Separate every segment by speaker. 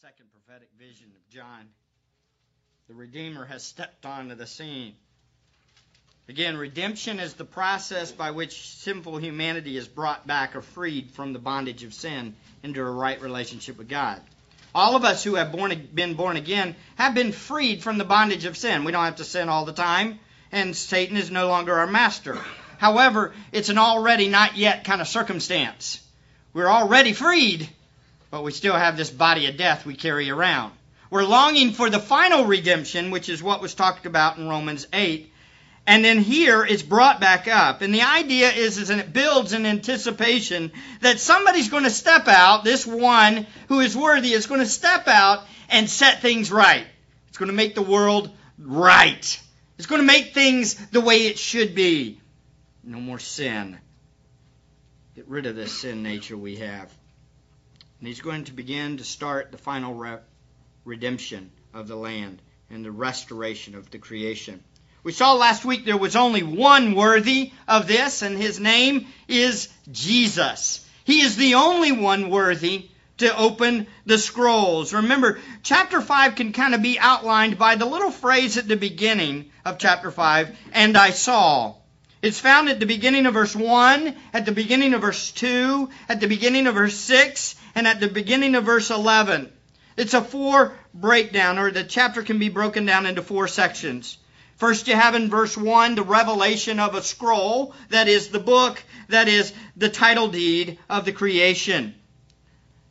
Speaker 1: second prophetic vision of John. The Redeemer has stepped onto the scene. Again, redemption is the process by which sinful humanity is brought back or freed from the bondage of sin into a right relationship with God. All of us who have born, been born again have been freed from the bondage of sin. We don't have to sin all the time, and Satan is no longer our master. However, it's an already not yet kind of circumstance. We're already freed, but we still have this body of death we carry around. We're longing for the final redemption, which is what was talked about in Romans 8. And then here it's brought back up. And the idea is, is and it builds an anticipation that somebody's going to step out, this one who is worthy is going to step out and set things right. It's going to make the world right. It's going to make things the way it should be. No more sin. Get rid of this sin nature we have. And he's going to begin to start the final re- redemption of the land and the restoration of the creation. We saw last week there was only one worthy of this, and his name is Jesus. He is the only one worthy to open the scrolls. Remember, chapter 5 can kind of be outlined by the little phrase at the beginning of chapter 5, and I saw. It's found at the beginning of verse 1, at the beginning of verse 2, at the beginning of verse 6, and at the beginning of verse 11. It's a four breakdown, or the chapter can be broken down into four sections. First, you have in verse 1 the revelation of a scroll, that is the book, that is the title deed of the creation.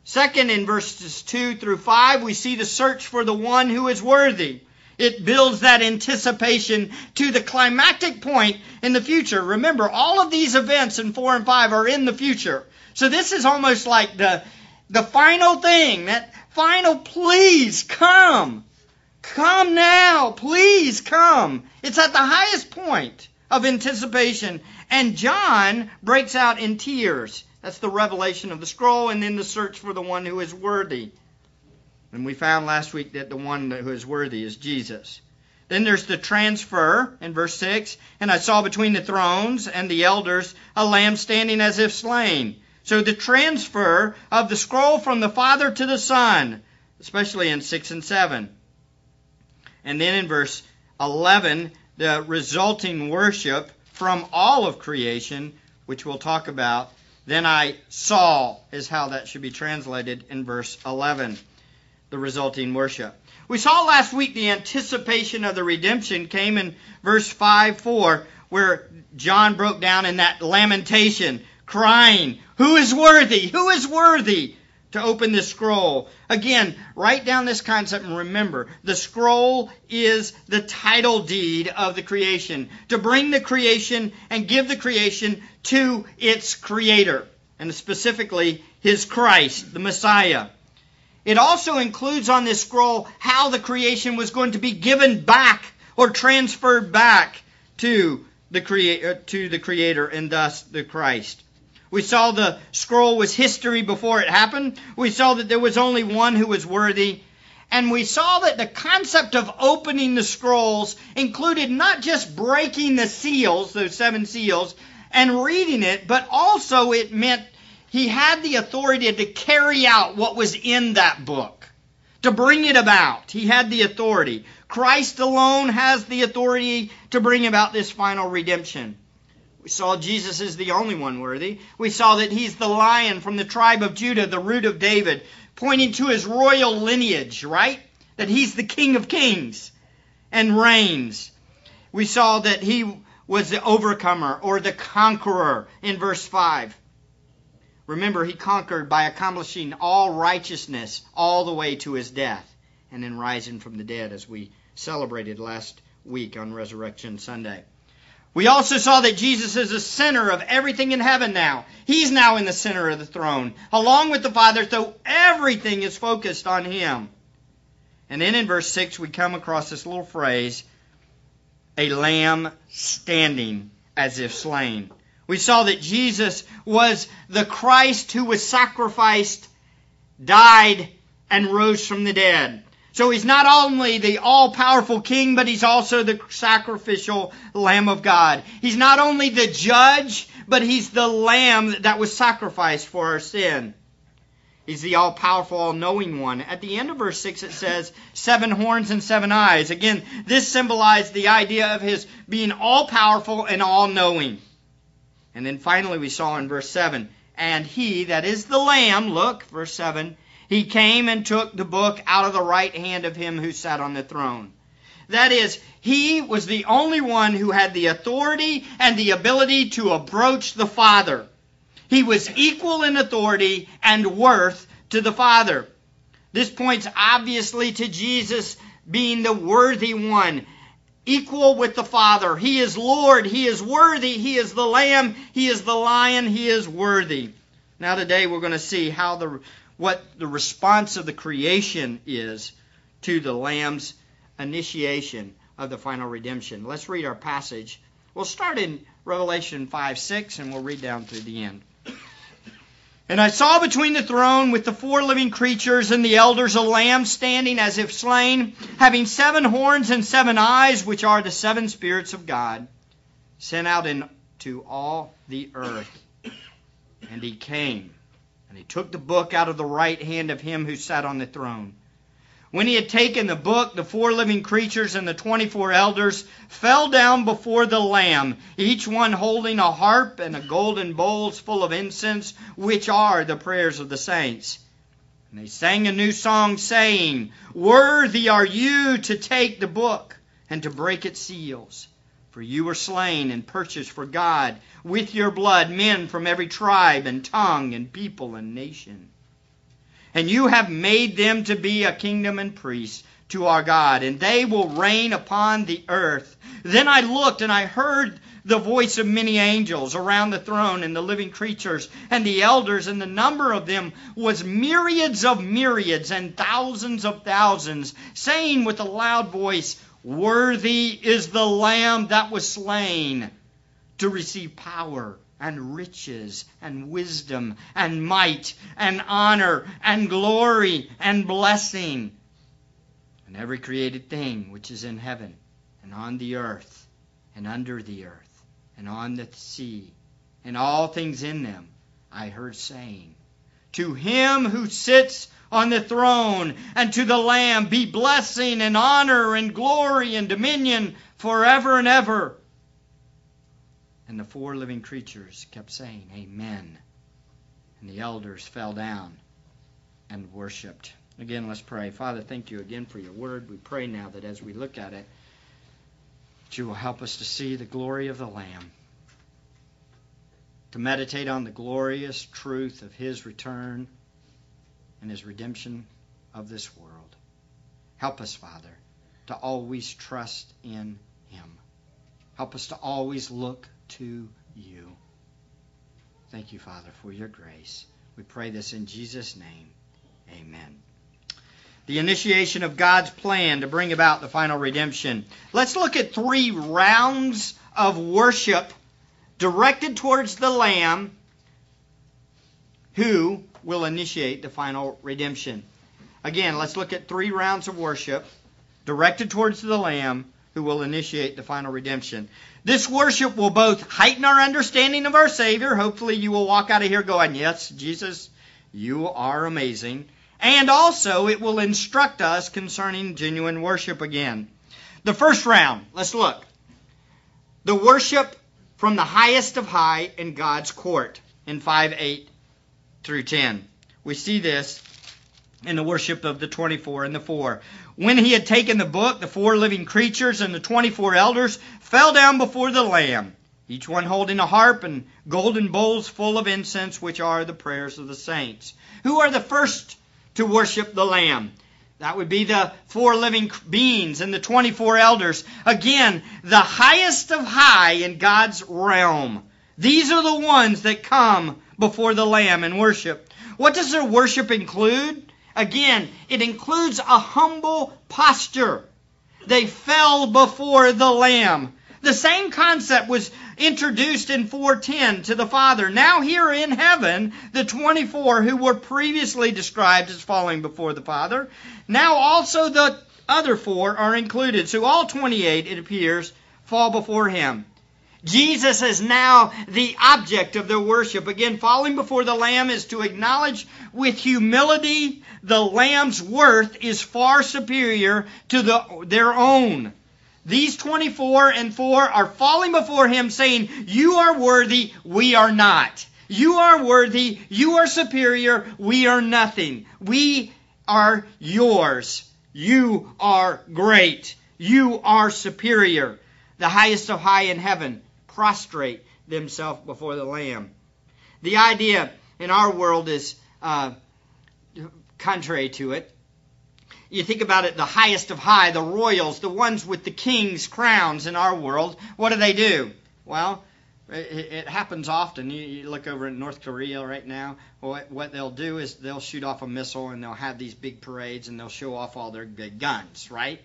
Speaker 1: Second, in verses 2 through 5, we see the search for the one who is worthy. It builds that anticipation to the climactic point in the future. Remember, all of these events in 4 and 5 are in the future. So this is almost like the, the final thing, that final please come. Come now, please come. It's at the highest point of anticipation. And John breaks out in tears. That's the revelation of the scroll and then the search for the one who is worthy. And we found last week that the one who is worthy is Jesus. Then there's the transfer in verse 6. And I saw between the thrones and the elders a lamb standing as if slain. So the transfer of the scroll from the Father to the Son, especially in 6 and 7. And then in verse 11, the resulting worship from all of creation, which we'll talk about. Then I saw, is how that should be translated in verse 11 the resulting worship. We saw last week the anticipation of the redemption came in verse 5 4, where John broke down in that lamentation, crying, Who is worthy? Who is worthy to open this scroll? Again, write down this concept and remember the scroll is the title deed of the creation, to bring the creation and give the creation to its creator, and specifically his Christ, the Messiah. It also includes on this scroll how the creation was going to be given back or transferred back to the creator, uh, to the creator and thus the Christ. We saw the scroll was history before it happened. We saw that there was only one who was worthy. And we saw that the concept of opening the scrolls included not just breaking the seals, those seven seals, and reading it, but also it meant he had the authority to carry out what was in that book, to bring it about. He had the authority. Christ alone has the authority to bring about this final redemption. We saw Jesus is the only one worthy. We saw that he's the lion from the tribe of Judah, the root of David, pointing to his royal lineage, right? That he's the King of Kings and reigns. We saw that he was the overcomer or the conqueror in verse 5. Remember, he conquered by accomplishing all righteousness all the way to his death and then rising from the dead as we celebrated last week on Resurrection Sunday. We also saw that Jesus is the center of everything in heaven now. He's now in the center of the throne, along with the Father, so everything is focused on him. And then in verse 6, we come across this little phrase a lamb standing as if slain. We saw that Jesus was the Christ who was sacrificed, died, and rose from the dead. So he's not only the all powerful king, but he's also the sacrificial Lamb of God. He's not only the judge, but he's the Lamb that was sacrificed for our sin. He's the all powerful, all knowing one. At the end of verse 6, it says, seven horns and seven eyes. Again, this symbolized the idea of his being all powerful and all knowing. And then finally, we saw in verse 7, and he, that is the Lamb, look, verse 7, he came and took the book out of the right hand of him who sat on the throne. That is, he was the only one who had the authority and the ability to approach the Father. He was equal in authority and worth to the Father. This points obviously to Jesus being the worthy one, equal with the Father. He is Lord, He is worthy, He is the Lamb, He is the Lion, He is worthy. Now today we're going to see how the what the response of the creation is to the Lamb's initiation of the final redemption. Let's read our passage. We'll start in Revelation 5 6 and we'll read down through the end. And I saw between the throne with the four living creatures and the elders a lamb standing as if slain, having seven horns and seven eyes, which are the seven spirits of God, sent out into all the earth. And he came, and he took the book out of the right hand of him who sat on the throne. When he had taken the book, the four living creatures and the twenty four elders fell down before the Lamb, each one holding a harp and a golden bowls full of incense, which are the prayers of the saints. And they sang a new song, saying, Worthy are you to take the book and to break its seals. For you were slain and purchased for God with your blood men from every tribe and tongue and people and nation and you have made them to be a kingdom and priests to our God, and they will reign upon the earth. Then I looked and I heard the voice of many angels around the throne and the living creatures and the elders, and the number of them was myriads of myriads and thousands of thousands, saying with a loud voice, Worthy is the Lamb that was slain to receive power and riches and wisdom and might and honor and glory and blessing. And every created thing which is in heaven and on the earth and under the earth and on the sea and all things in them, I heard saying, To him who sits on the throne and to the Lamb be blessing and honor and glory and dominion forever and ever. And the four living creatures kept saying, Amen. And the elders fell down and worshiped. Again, let's pray. Father, thank you again for your word. We pray now that as we look at it, that you will help us to see the glory of the Lamb, to meditate on the glorious truth of his return and his redemption of this world. Help us, Father, to always trust in him. Help us to always look to you. Thank you, Father, for your grace. We pray this in Jesus' name. Amen. The initiation of God's plan to bring about the final redemption. Let's look at three rounds of worship directed towards the Lamb who will initiate the final redemption. Again, let's look at three rounds of worship directed towards the Lamb who will initiate the final redemption. This worship will both heighten our understanding of our Savior. Hopefully, you will walk out of here going, Yes, Jesus, you are amazing. And also, it will instruct us concerning genuine worship again. The first round, let's look. The worship from the highest of high in God's court in 5 8 through 10. We see this in the worship of the 24 and the 4. When he had taken the book, the four living creatures and the 24 elders fell down before the Lamb, each one holding a harp and golden bowls full of incense, which are the prayers of the saints. Who are the first to worship the Lamb? That would be the four living beings and the 24 elders. Again, the highest of high in God's realm. These are the ones that come before the Lamb and worship. What does their worship include? Again, it includes a humble posture. They fell before the Lamb. The same concept was introduced in 410 to the Father. Now, here in heaven, the 24 who were previously described as falling before the Father, now also the other four are included. So all 28, it appears, fall before Him. Jesus is now the object of their worship. Again, falling before the Lamb is to acknowledge with humility the Lamb's worth is far superior to the, their own. These 24 and 4 are falling before Him saying, You are worthy, we are not. You are worthy, you are superior, we are nothing. We are yours. You are great. You are superior. The highest of high in heaven prostrate themselves before the Lamb. The idea in our world is uh, contrary to it. You think about it, the highest of high, the royals, the ones with the king's crowns in our world, what do they do? Well, it, happens often. You, look over in North Korea right now. What, what they'll do is they'll shoot off a missile and they'll have these big parades and they'll show off all their big guns, right?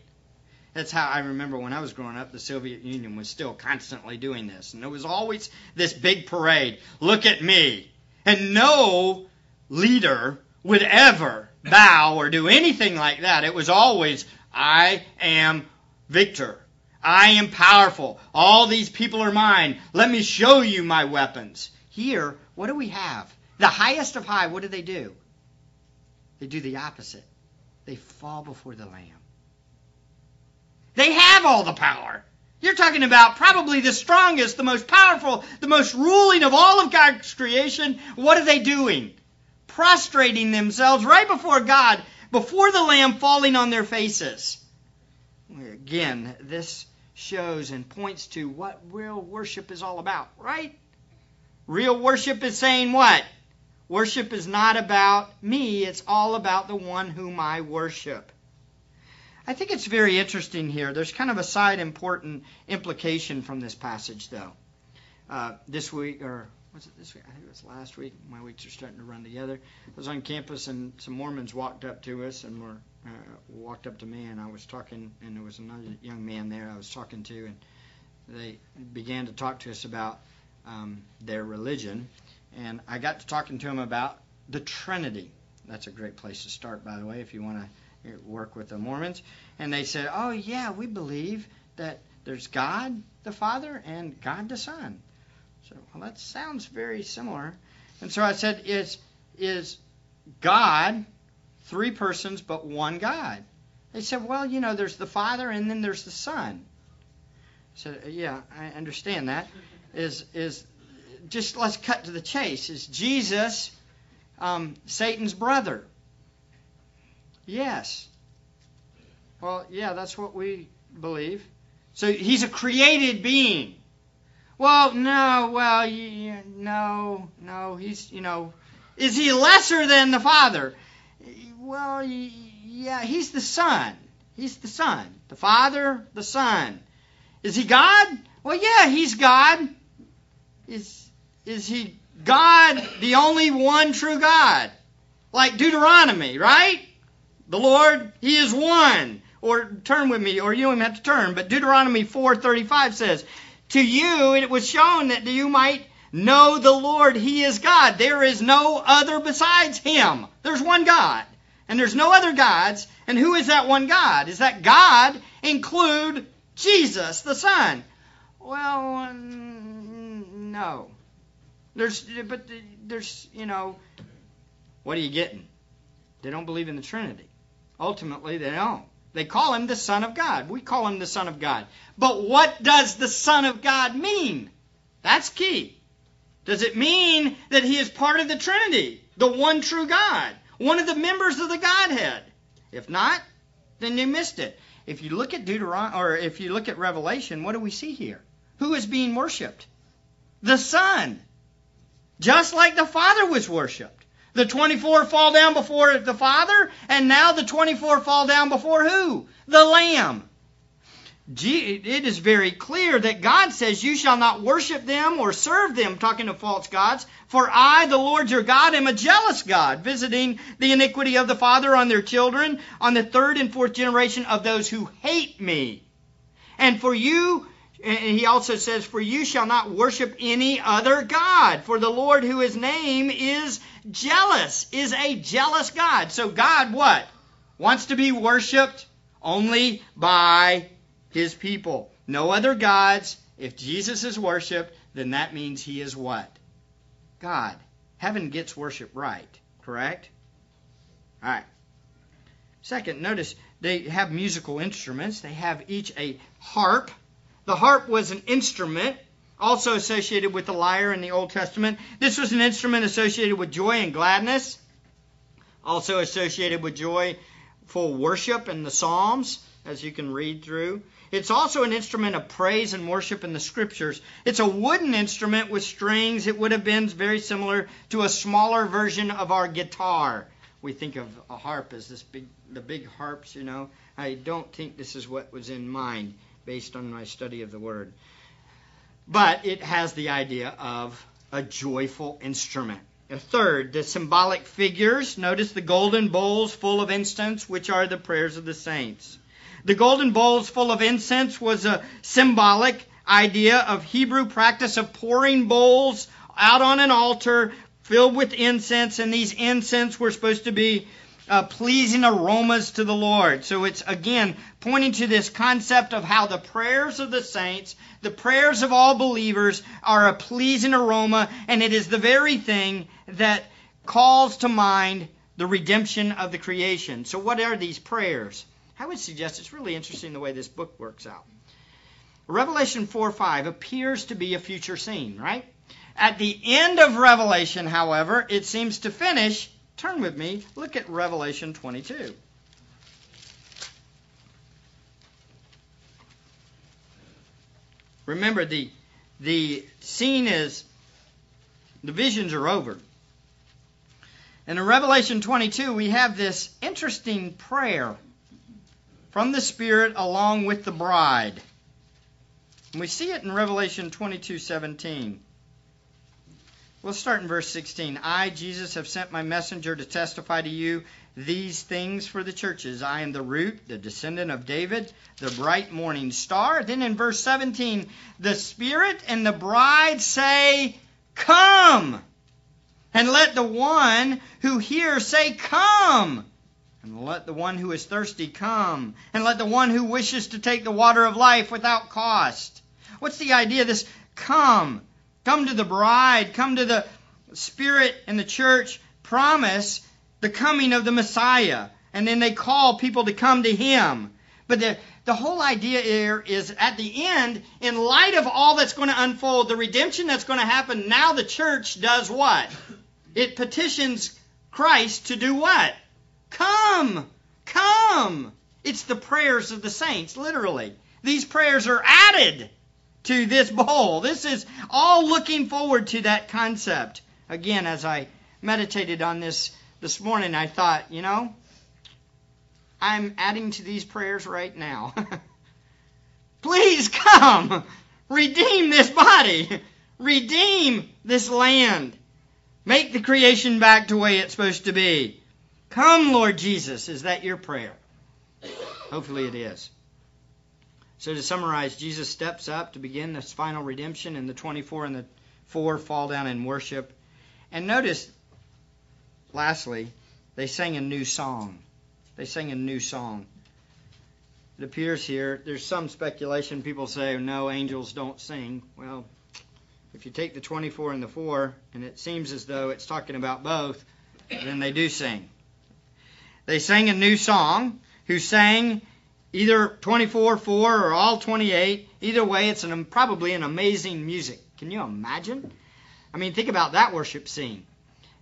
Speaker 1: That's how I remember when I was growing up, the Soviet Union was still constantly doing this. And there was always this big parade. Look at me. And no leader would ever bow or do anything like that. It was always, I am victor. I am powerful. All these people are mine. Let me show you my weapons. Here, what do we have? The highest of high, what do they do? They do the opposite. They fall before the Lamb. They have all the power. You're talking about probably the strongest, the most powerful, the most ruling of all of God's creation. What are they doing? Prostrating themselves right before God, before the Lamb, falling on their faces. Again, this shows and points to what real worship is all about, right? Real worship is saying what? Worship is not about me, it's all about the one whom I worship. I think it's very interesting here. There's kind of a side important implication from this passage, though. Uh, this week, or was it this week? I think it was last week. My weeks are starting to run together. I was on campus, and some Mormons walked up to us and were uh, walked up to me, and I was talking, and there was another young man there I was talking to, and they began to talk to us about um, their religion, and I got to talking to them about the Trinity. That's a great place to start, by the way, if you want to work with the Mormons, and they said, "Oh yeah, we believe that there's God the Father and God the Son." So well, that sounds very similar. And so I said, "Is is God three persons but one God?" They said, "Well, you know, there's the Father and then there's the Son." I said, "Yeah, I understand that. Is is just let's cut to the chase. Is Jesus um, Satan's brother?" Yes. Well, yeah, that's what we believe. So he's a created being. Well, no, well, you, no, no, he's, you know, is he lesser than the Father? Well, yeah, he's the Son. He's the Son. The Father, the Son. Is he God? Well, yeah, he's God. Is, is he God, the only one true God? Like Deuteronomy, right? The Lord, He is one. Or turn with me, or you don't even have to turn, but Deuteronomy 4.35 says, To you it was shown that you might know the Lord, He is God. There is no other besides Him. There's one God. And there's no other gods. And who is that one God? Is that God include Jesus, the Son? Well, no. There's, but there's, you know, what are you getting? They don't believe in the Trinity. Ultimately, they don't. They call him the Son of God. We call him the Son of God. But what does the Son of God mean? That's key. Does it mean that he is part of the Trinity, the one true God, one of the members of the Godhead? If not, then you missed it. If you look at Deuteronomy, or if you look at Revelation, what do we see here? Who is being worshipped? The Son. Just like the Father was worshipped. The 24 fall down before the Father, and now the 24 fall down before who? The Lamb. It is very clear that God says, You shall not worship them or serve them, talking to false gods, for I, the Lord your God, am a jealous God, visiting the iniquity of the father on their children, on the third and fourth generation of those who hate me. And for you, and he also says, For you shall not worship any other God, for the Lord, who his name is jealous, is a jealous God. So God what? Wants to be worshiped only by his people. No other gods if Jesus is worshiped, then that means he is what? God. Heaven gets worship right, correct? All right. Second, notice they have musical instruments. They have each a harp. The harp was an instrument also associated with the lyre in the Old Testament. This was an instrument associated with joy and gladness, also associated with joyful worship in the Psalms, as you can read through. It's also an instrument of praise and worship in the scriptures. It's a wooden instrument with strings. It would have been very similar to a smaller version of our guitar. We think of a harp as this big, the big harps, you know. I don't think this is what was in mind based on my study of the word. But it has the idea of a joyful instrument. A third, the symbolic figures. Notice the golden bowls full of incense, which are the prayers of the saints. The golden bowls full of incense was a symbolic idea of Hebrew practice of pouring bowls out on an altar filled with incense, and these incense were supposed to be uh, pleasing aromas to the Lord. So it's again pointing to this concept of how the prayers of the saints, the prayers of all believers, are a pleasing aroma, and it is the very thing that calls to mind the redemption of the creation. So, what are these prayers? I would suggest it's really interesting the way this book works out. Revelation 4 5 appears to be a future scene, right? At the end of Revelation, however, it seems to finish. Turn with me, look at Revelation 22. Remember, the, the scene is, the visions are over. And in Revelation 22, we have this interesting prayer from the Spirit along with the bride. And we see it in Revelation 22:17. We'll start in verse 16. I, Jesus, have sent my messenger to testify to you these things for the churches. I am the root, the descendant of David, the bright morning star. Then in verse 17, the Spirit and the bride say, Come! And let the one who hears say, Come! And let the one who is thirsty come, and let the one who wishes to take the water of life without cost. What's the idea? This come. Come to the bride, come to the Spirit and the church, promise the coming of the Messiah. And then they call people to come to Him. But the, the whole idea here is at the end, in light of all that's going to unfold, the redemption that's going to happen, now the church does what? It petitions Christ to do what? Come! Come! It's the prayers of the saints, literally. These prayers are added to this bowl. This is all looking forward to that concept. Again, as I meditated on this this morning, I thought, you know, I'm adding to these prayers right now. Please come! Redeem this body! Redeem this land! Make the creation back to the way it's supposed to be. Come, Lord Jesus. Is that your prayer? Hopefully it is. So to summarize, Jesus steps up to begin this final redemption, and the 24 and the 4 fall down in worship. And notice, lastly, they sang a new song. They sang a new song. It appears here, there's some speculation. People say, oh, no, angels don't sing. Well, if you take the 24 and the 4, and it seems as though it's talking about both, then they do sing. They sang a new song, who sang either 24 4 or all 28. Either way, it's an, probably an amazing music. Can you imagine? I mean, think about that worship scene.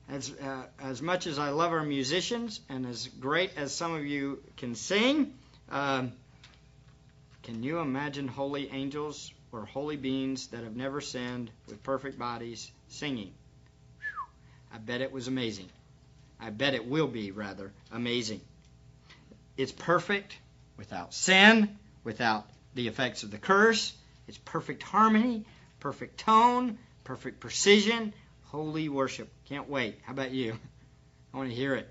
Speaker 1: As, uh, as much as I love our musicians and as great as some of you can sing, um, can you imagine holy angels or holy beings that have never sinned with perfect bodies singing? Whew, I bet it was amazing. I bet it will be, rather, amazing. It's perfect without sin, without the effects of the curse. It's perfect harmony, perfect tone, perfect precision, holy worship. Can't wait. How about you? I want to hear it.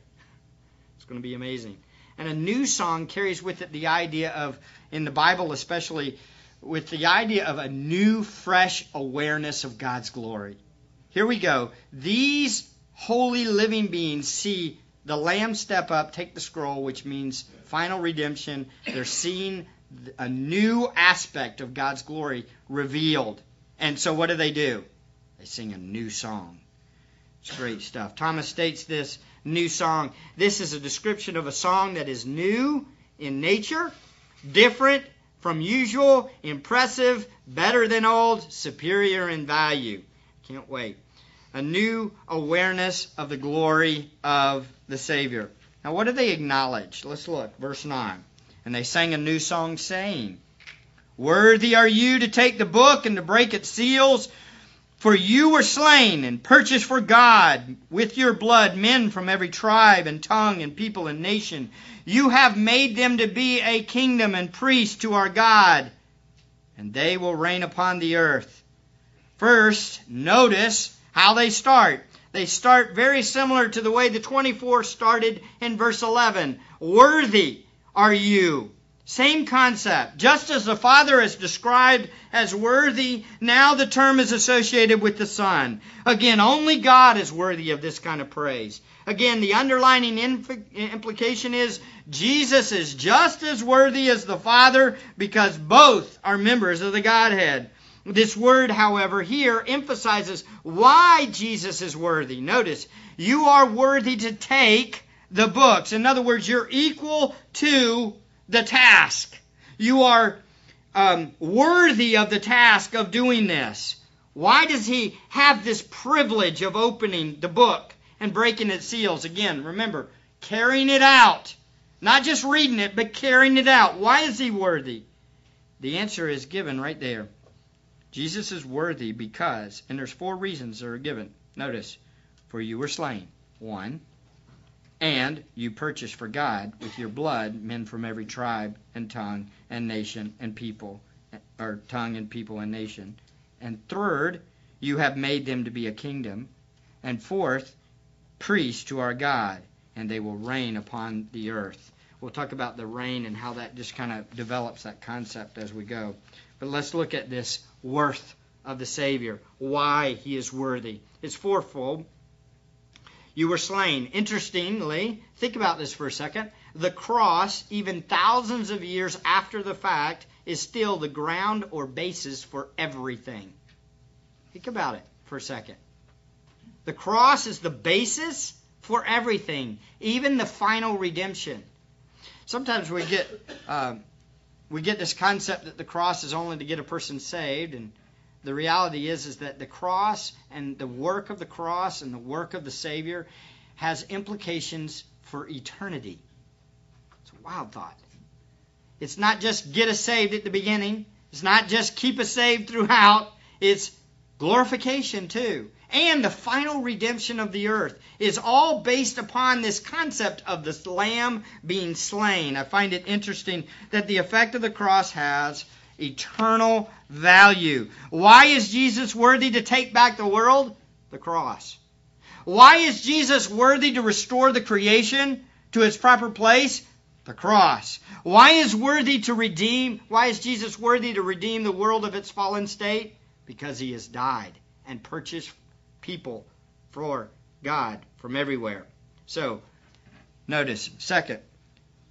Speaker 1: It's going to be amazing. And a new song carries with it the idea of, in the Bible especially, with the idea of a new, fresh awareness of God's glory. Here we go. These holy living beings see the Lamb step up, take the scroll, which means final redemption. They're seeing a new aspect of God's glory revealed. And so what do they do? They sing a new song. It's great stuff. Thomas states this new song. This is a description of a song that is new in nature, different from usual, impressive, better than old, superior in value. Can't wait. A new awareness of the glory of the Savior. Now, what do they acknowledge? Let's look. Verse 9. And they sang a new song saying, Worthy are you to take the book and to break its seals, for you were slain and purchased for God with your blood men from every tribe and tongue and people and nation. You have made them to be a kingdom and priests to our God, and they will reign upon the earth. First, notice how they start. They start very similar to the way the 24 started in verse 11. Worthy are you. Same concept. Just as the Father is described as worthy, now the term is associated with the Son. Again, only God is worthy of this kind of praise. Again, the underlining implication is Jesus is just as worthy as the Father because both are members of the Godhead. This word, however, here emphasizes why Jesus is worthy. Notice, you are worthy to take the books. In other words, you're equal to the task. You are um, worthy of the task of doing this. Why does he have this privilege of opening the book and breaking its seals? Again, remember, carrying it out. Not just reading it, but carrying it out. Why is he worthy? The answer is given right there. Jesus is worthy because, and there's four reasons that are given. Notice, for you were slain. One, and you purchased for God with your blood men from every tribe and tongue and nation and people, or tongue and people and nation. And third, you have made them to be a kingdom. And fourth, priests to our God, and they will reign upon the earth. We'll talk about the reign and how that just kind of develops that concept as we go. But let's look at this worth of the Savior, why he is worthy. It's fourfold. You were slain. Interestingly, think about this for a second. The cross, even thousands of years after the fact, is still the ground or basis for everything. Think about it for a second. The cross is the basis for everything, even the final redemption. Sometimes we get um, we get this concept that the cross is only to get a person saved and the reality is is that the cross and the work of the cross and the work of the savior has implications for eternity. It's a wild thought. It's not just get us saved at the beginning. It's not just keep us saved throughout. It's glorification too and the final redemption of the earth is all based upon this concept of the lamb being slain. I find it interesting that the effect of the cross has eternal value. Why is Jesus worthy to take back the world? The cross. Why is Jesus worthy to restore the creation to its proper place? The cross. Why is worthy to redeem? Why is Jesus worthy to redeem the world of its fallen state? Because he has died and purchased people for God from everywhere. So, notice, second,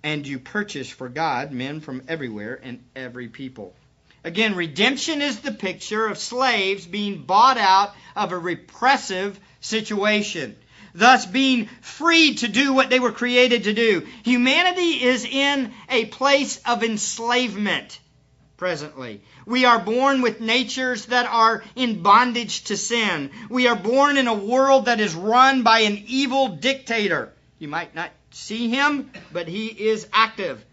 Speaker 1: and you purchase for God men from everywhere and every people. Again, redemption is the picture of slaves being bought out of a repressive situation, thus being freed to do what they were created to do. Humanity is in a place of enslavement presently. We are born with natures that are in bondage to sin. We are born in a world that is run by an evil dictator. You might not see him, but he is active.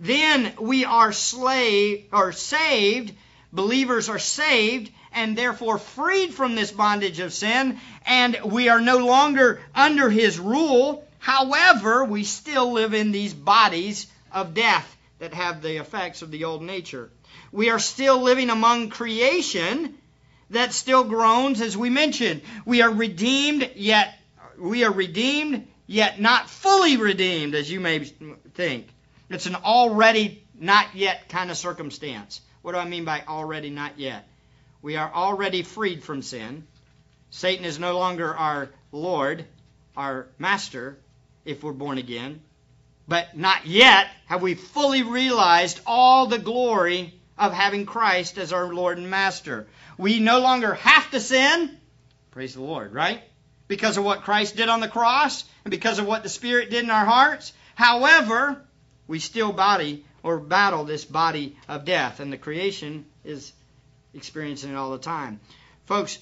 Speaker 1: Then we are slave or saved, believers are saved and therefore freed from this bondage of sin and we are no longer under his rule. However, we still live in these bodies of death that have the effects of the old nature. We are still living among creation that still groans, as we mentioned. We are redeemed, yet we are redeemed, yet not fully redeemed, as you may think. It's an already not yet kind of circumstance. What do I mean by already not yet? We are already freed from sin. Satan is no longer our Lord, our master, if we're born again. But not yet have we fully realized all the glory of having Christ as our Lord and Master. We no longer have to sin. Praise the Lord, right? Because of what Christ did on the cross and because of what the Spirit did in our hearts. However, we still body or battle this body of death, and the creation is experiencing it all the time. Folks,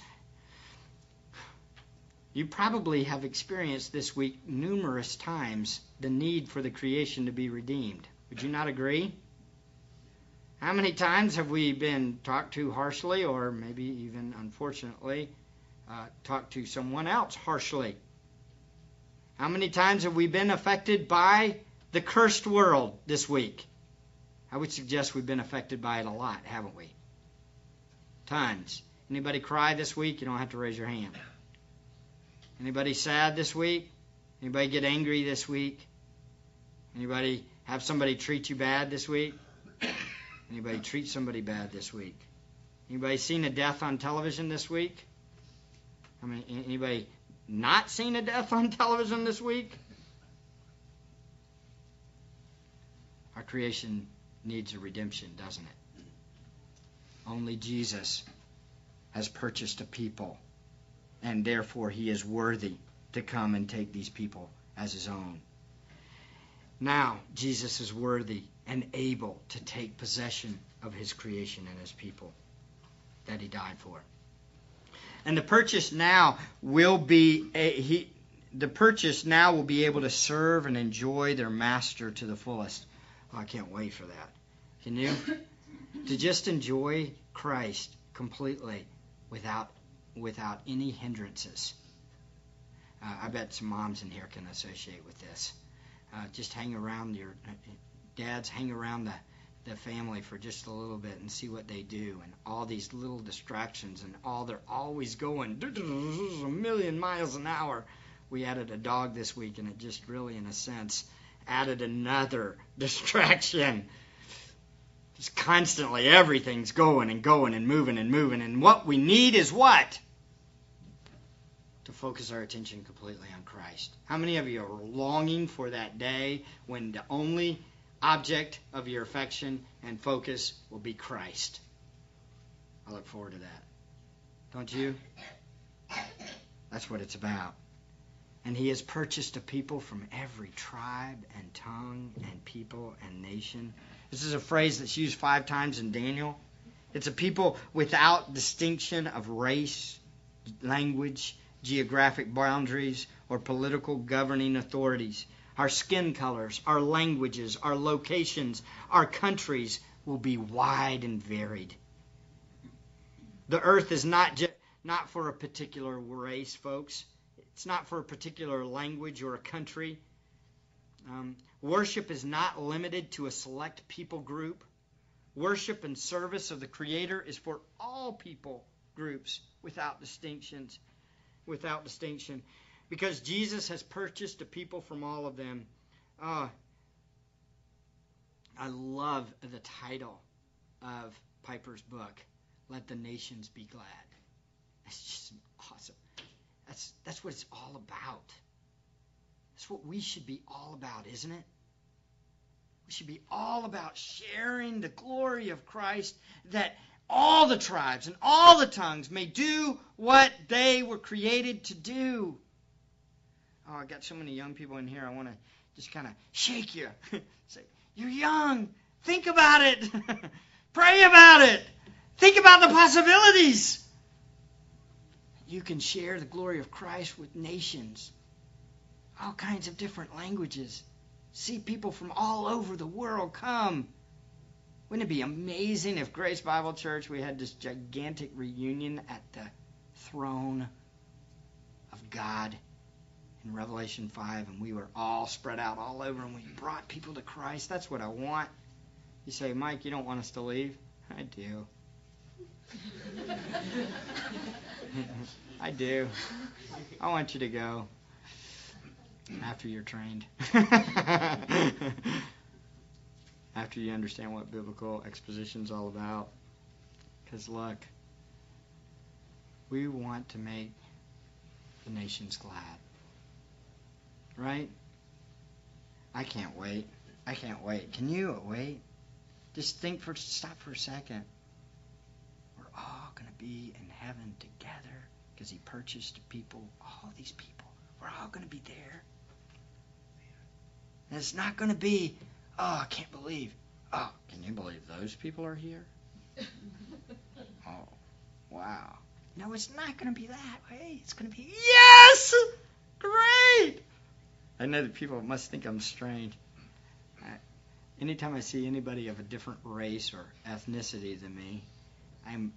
Speaker 1: you probably have experienced this week numerous times the need for the creation to be redeemed. Would you not agree? How many times have we been talked to harshly, or maybe even unfortunately, uh, talked to someone else harshly? How many times have we been affected by the cursed world this week? I would suggest we've been affected by it a lot, haven't we? Tons. Anybody cry this week? You don't have to raise your hand. Anybody sad this week? Anybody get angry this week? Anybody have somebody treat you bad this week? Anybody treat somebody bad this week? Anybody seen a death on television this week? I mean, anybody not seen a death on television this week? Our creation needs a redemption, doesn't it? Only Jesus has purchased a people and therefore he is worthy to come and take these people as his own. Now, Jesus is worthy and able to take possession of his creation and his people that he died for. And the purchase now will be a, he the purchase now will be able to serve and enjoy their master to the fullest. Oh, I can't wait for that. Can you? to just enjoy Christ completely without without any hindrances. Uh, I bet some moms in here can associate with this. Uh, just hang around your dads, hang around the the family for just a little bit and see what they do and all these little distractions and all they're always going a million miles an hour. We added a dog this week and it just really in a sense added another distraction. Just constantly everything's going and going and moving and moving and what we need is what? to focus our attention completely on Christ. How many of you are longing for that day when the only object of your affection and focus will be Christ? I look forward to that. Don't you? That's what it's about. And he has purchased a people from every tribe and tongue and people and nation. This is a phrase that's used five times in Daniel. It's a people without distinction of race, language, geographic boundaries, or political governing authorities. Our skin colors, our languages, our locations, our countries will be wide and varied. The earth is not just not for a particular race, folks. It's not for a particular language or a country. Um, worship is not limited to a select people group. Worship and service of the Creator is for all people groups without distinctions without distinction because Jesus has purchased a people from all of them. Uh, I love the title of Piper's book, Let the Nations Be Glad. It's just awesome. That's, that's what it's all about. That's what we should be all about, isn't it? We should be all about sharing the glory of Christ that all the tribes and all the tongues may do what they were created to do. Oh, I got so many young people in here. I want to just kind of shake you. Say, you're young. Think about it. Pray about it. Think about the possibilities. You can share the glory of Christ with nations, all kinds of different languages. See people from all over the world come wouldn't it be amazing if Grace Bible Church we had this gigantic reunion at the throne of God in Revelation 5 and we were all spread out all over and we brought people to Christ? That's what I want. You say, Mike, you don't want us to leave? I do. I do. I want you to go after you're trained after you understand what biblical exposition is all about. Because, look, we want to make the nations glad. Right? I can't wait. I can't wait. Can you wait? Just think for stop for a second. We're all going to be in heaven together because he purchased people, all these people. We're all going to be there. And it's not going to be, oh, I can't believe. Oh, can you believe those people are here? oh, wow. No, it's not going to be that way. It's going to be, yes! Great! I know that people must think I'm strange. I, anytime I see anybody of a different race or ethnicity than me, I'm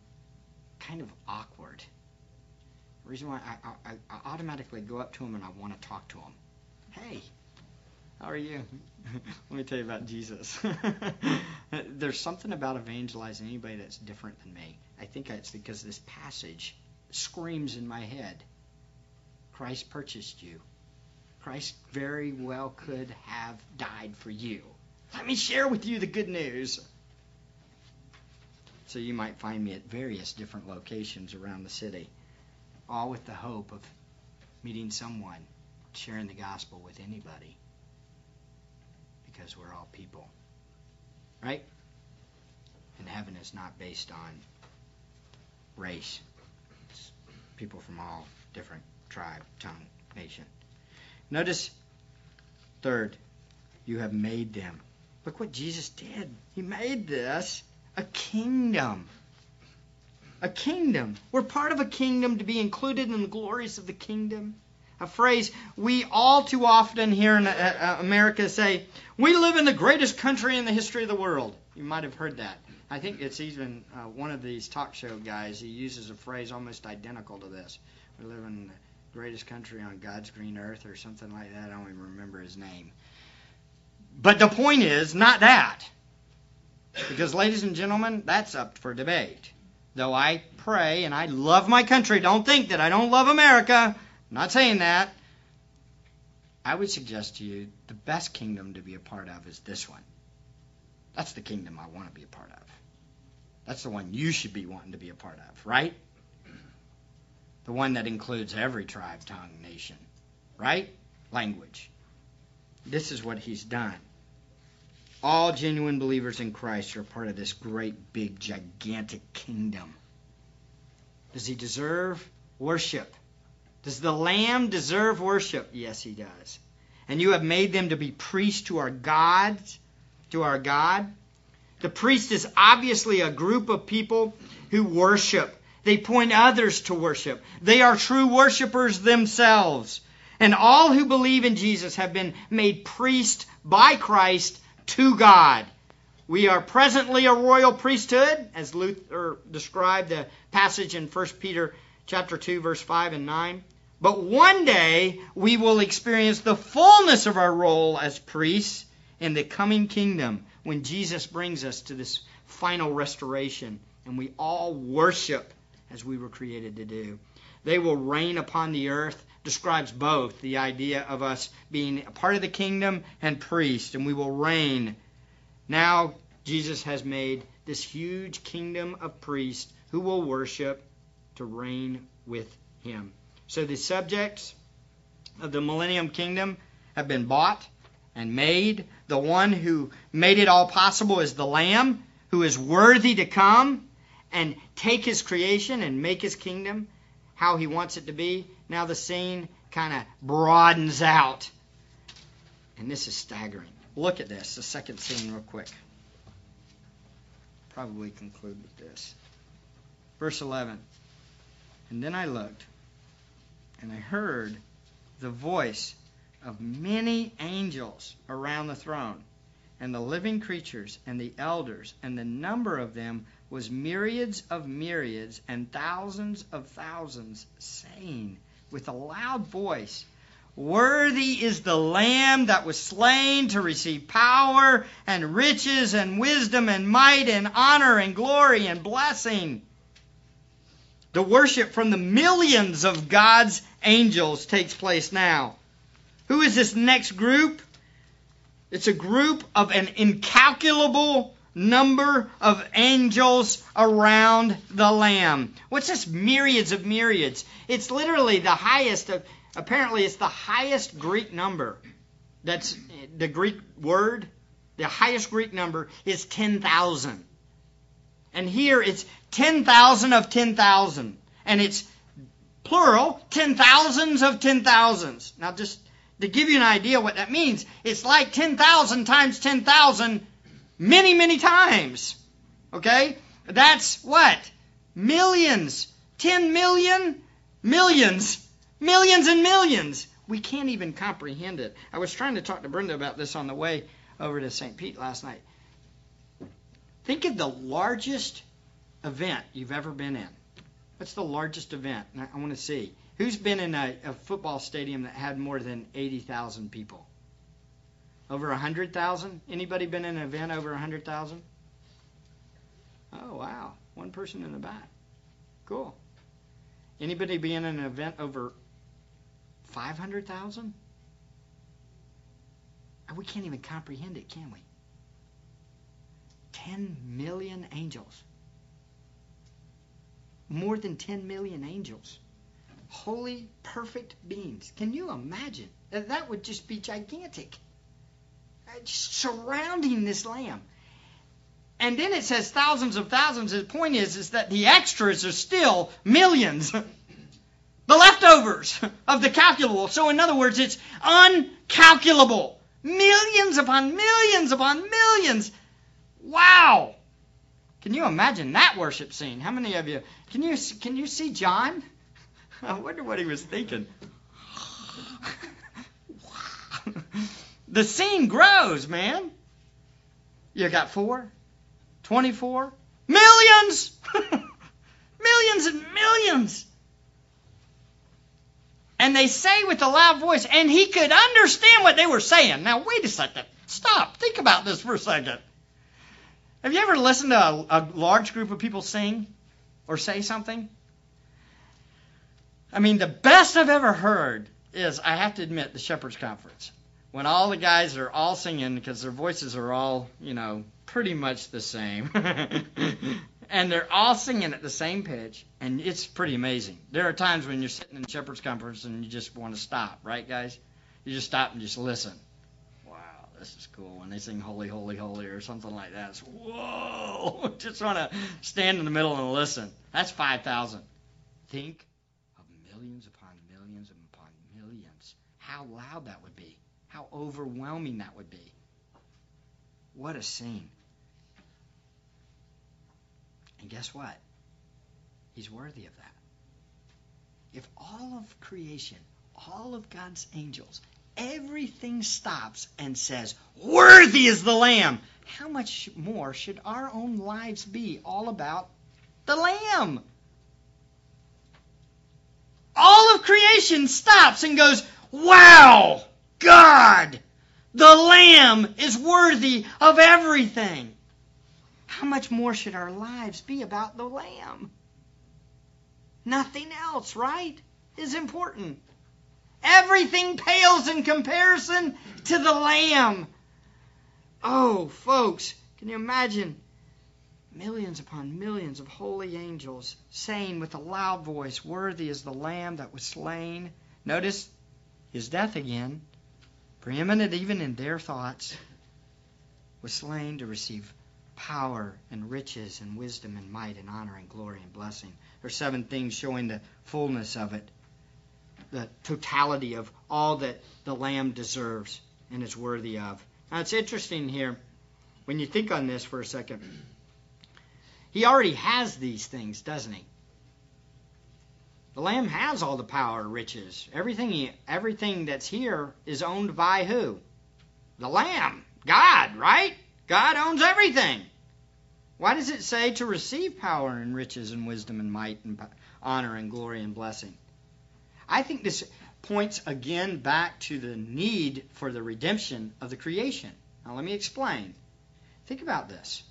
Speaker 1: kind of awkward. The reason why I, I, I automatically go up to them and I want to talk to them. Hey, how are you? Let me tell you about Jesus. There's something about evangelizing anybody that's different than me. I think it's because this passage screams in my head Christ purchased you. Christ very well could have died for you. Let me share with you the good news. So you might find me at various different locations around the city, all with the hope of meeting someone, sharing the gospel with anybody. Because we're all people. Right? And heaven is not based on race. It's people from all different tribe, tongue, nation. Notice, third, you have made them. Look what Jesus did. He made this a kingdom. A kingdom. We're part of a kingdom to be included in the glories of the kingdom. A phrase we all too often here in uh, uh, America say, we live in the greatest country in the history of the world. You might have heard that. I think it's even uh, one of these talk show guys. He uses a phrase almost identical to this. We live in greatest country on God's green earth, or something like that. I don't even remember his name. But the point is not that, because, ladies and gentlemen, that's up for debate. Though I pray and I love my country, don't think that I don't love America. I'm not saying that. I would suggest to you the best kingdom to be a part of is this one. That's the kingdom I want to be a part of. That's the one you should be wanting to be a part of, right? The one that includes every tribe, tongue, nation, right? Language. This is what he's done. All genuine believers in Christ are part of this great, big, gigantic kingdom. Does he deserve worship? Does the Lamb deserve worship? Yes, he does. And you have made them to be priests to our God, to our God. The priest is obviously a group of people who worship. They point others to worship. They are true worshipers themselves. And all who believe in Jesus have been made priest by Christ to God. We are presently a royal priesthood, as Luther described the passage in 1 Peter chapter 2 verse 5 and 9. But one day we will experience the fullness of our role as priests in the coming kingdom when Jesus brings us to this final restoration and we all worship as we were created to do. They will reign upon the earth describes both the idea of us being a part of the kingdom and priest, and we will reign. Now, Jesus has made this huge kingdom of priests who will worship to reign with him. So the subjects of the millennium kingdom have been bought and made. The one who made it all possible is the Lamb, who is worthy to come and take his creation and make his kingdom how he wants it to be. Now the scene kind of broadens out. And this is staggering. Look at this, the second scene, real quick. Probably conclude with this. Verse 11. And then I looked, and I heard the voice of many angels around the throne, and the living creatures, and the elders, and the number of them was myriads of myriads and thousands of thousands, saying with a loud voice, Worthy is the Lamb that was slain to receive power and riches and wisdom and might and honor and glory and blessing. The worship from the millions of God's angels takes place now. Who is this next group? It's a group of an incalculable number of angels around the Lamb. What's this myriads of myriads? It's literally the highest of, apparently, it's the highest Greek number That's the Greek word. The highest Greek number is 10,000. And here it's 10,000 of 10,000. And it's plural, 10,000s of 10,000s. Now just to give you an idea what that means, it's like 10,000 times 10,000 many, many times. Okay? That's what? Millions. 10 million? Millions. Millions and millions. We can't even comprehend it. I was trying to talk to Brenda about this on the way over to St. Pete last night. Think of the largest event you've ever been in. What's the largest event? I want to see. Who's been in a, a football stadium that had more than 80,000 people? Over 100,000? Anybody been in an event over 100,000? Oh, wow. One person in the back. Cool. Anybody be in an event over 500,000? Uh, we can't even comprehend it, can we? 10 million angels. More than 10 million angels. Holy, perfect beings. Can you imagine? That would just be gigantic. Surrounding this lamb. And then it says thousands of thousands. The point is, is that the extras are still millions. the leftovers of the calculable. So in other words, it's uncalculable. Millions upon millions upon millions. Wow. Can you imagine that worship scene? How many of you can you can you see John? I wonder what he was thinking. the scene grows, man. You got four, 24, millions, millions and millions. And they say with a loud voice, and he could understand what they were saying. Now, wait a second. Stop. Think about this for a second. Have you ever listened to a, a large group of people sing or say something? I mean, the best I've ever heard is, I have to admit, the Shepherd's Conference. When all the guys are all singing because their voices are all, you know, pretty much the same. and they're all singing at the same pitch, and it's pretty amazing. There are times when you're sitting in Shepherd's Conference and you just want to stop, right, guys? You just stop and just listen Wow, this is cool. When they sing Holy, Holy, Holy or something like that, it's whoa! Just want to stand in the middle and listen. That's 5,000. Think of millions upon millions upon millions. How loud that would be. How overwhelming that would be. What a scene. And guess what? He's worthy of that. If all of creation, all of God's angels, everything stops and says, Worthy is the Lamb. How much more should our own lives be all about the Lamb? All of creation stops and goes, Wow, God, the Lamb is worthy of everything. How much more should our lives be about the Lamb? Nothing else, right, is important. Everything pales in comparison to the Lamb. Oh, folks, can you imagine millions upon millions of holy angels saying with a loud voice, Worthy is the Lamb that was slain? Notice his death again, preeminent even in their thoughts, was slain to receive power and riches and wisdom and might and honor and glory and blessing. There are seven things showing the fullness of it the totality of all that the Lamb deserves and is worthy of. Now, it's interesting here when you think on this for a second. He already has these things, doesn't he? The Lamb has all the power, riches. Everything, he, everything that's here is owned by who? The Lamb. God, right? God owns everything. Why does it say to receive power and riches and wisdom and might and honor and glory and blessing? I think this points again back to the need for the redemption of the creation. Now, let me explain. Think about this.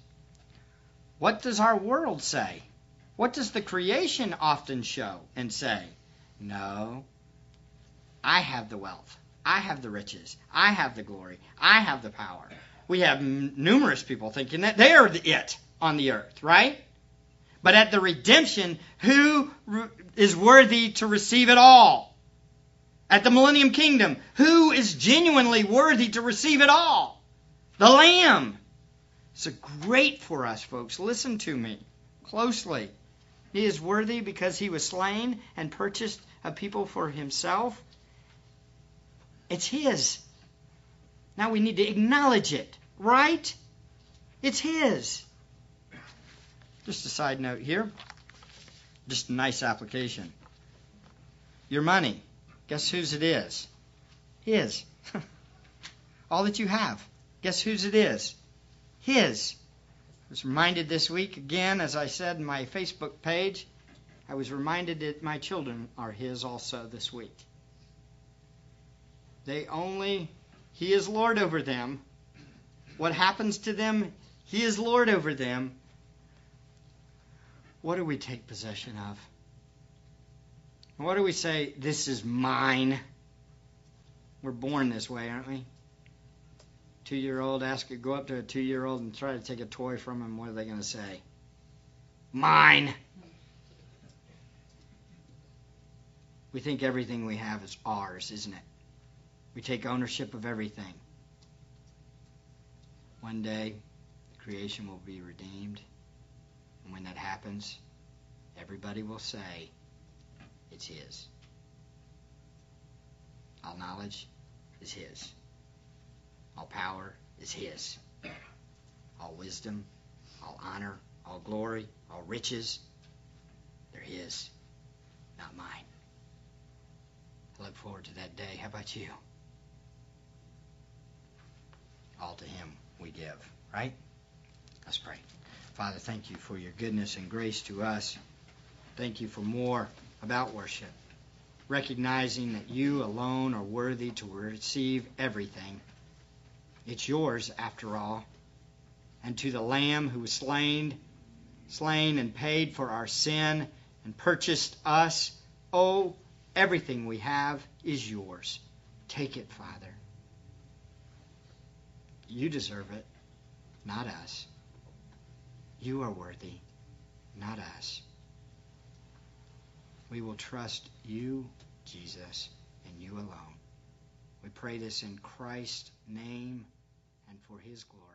Speaker 1: What does our world say? What does the creation often show and say? No, I have the wealth. I have the riches. I have the glory. I have the power. We have m- numerous people thinking that they are the it on the earth, right? But at the redemption, who is worthy to receive it all? at the millennium kingdom. Who is genuinely worthy to receive it all? The Lamb. It's great for us, folks. Listen to me closely. He is worthy because he was slain and purchased a people for himself. It's his. Now we need to acknowledge it, right? It's his. Just a side note here. Just a nice application. Your money. Guess whose it is? His. All that you have. Guess whose it is? His. I was reminded this week, again, as I said in my Facebook page, I was reminded that my children are His also this week. They only, He is Lord over them. What happens to them, He is Lord over them. What do we take possession of? What do we say, this is mine? We're born this way, aren't we? Two year old, ask go up to a two year old and try to take a toy from him. What are they going to say? Mine. We think everything we have is ours, isn't it? We take ownership of everything. One day, creation will be redeemed. And when that happens, everybody will say, it's His. All knowledge is His. All power is His. All wisdom, all honor, all glory, all riches, they're His, not mine. I look forward to that day. How about you? All to Him we give, right? Let's pray. Father, thank you for your goodness and grace to us. Thank you for more about worship, recognizing that you alone are worthy to receive everything. It's yours, after all. And to the Lamb who was slain, slain and paid for our sin and purchased us, oh, everything we have is yours. Take it, Father. You deserve it, not us. You are worthy, not us. We will trust you, Jesus, and you alone. We pray this in Christ's name for his glory.